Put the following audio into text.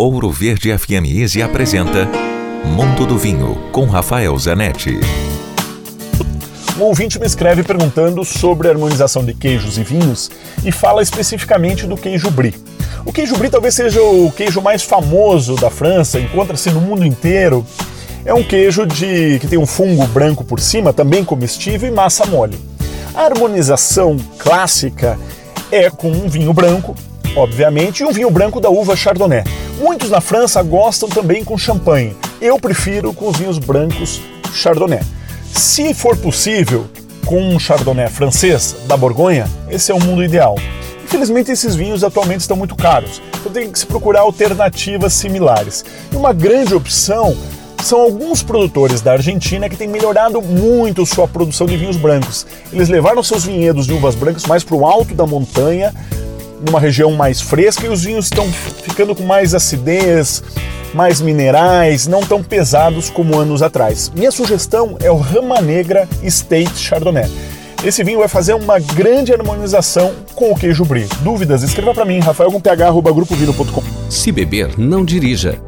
Ouro Verde FM Easy apresenta Mundo do Vinho com Rafael Zanetti. Um ouvinte me escreve perguntando sobre a harmonização de queijos e vinhos e fala especificamente do queijo brie. O queijo brie talvez seja o queijo mais famoso da França, encontra-se no mundo inteiro. É um queijo de que tem um fungo branco por cima, também comestível e massa mole. A harmonização clássica é com um vinho branco, obviamente, e um vinho branco da uva Chardonnay. Muitos na França gostam também com champanhe. Eu prefiro com os vinhos brancos Chardonnay. Se for possível, com um Chardonnay francês da Borgonha, esse é o mundo ideal. Infelizmente, esses vinhos atualmente estão muito caros, então tem que se procurar alternativas similares. E uma grande opção são alguns produtores da Argentina que têm melhorado muito sua produção de vinhos brancos. Eles levaram seus vinhedos de uvas brancas mais para o alto da montanha, numa região mais fresca, e os vinhos estão ficando com mais acidez, mais minerais, não tão pesados como anos atrás. Minha sugestão é o Rama Negra State Chardonnay. Esse vinho vai fazer uma grande harmonização com o queijo brie. Dúvidas? Escreva para mim, rafael com ph@grupovino.com. Se beber, não dirija.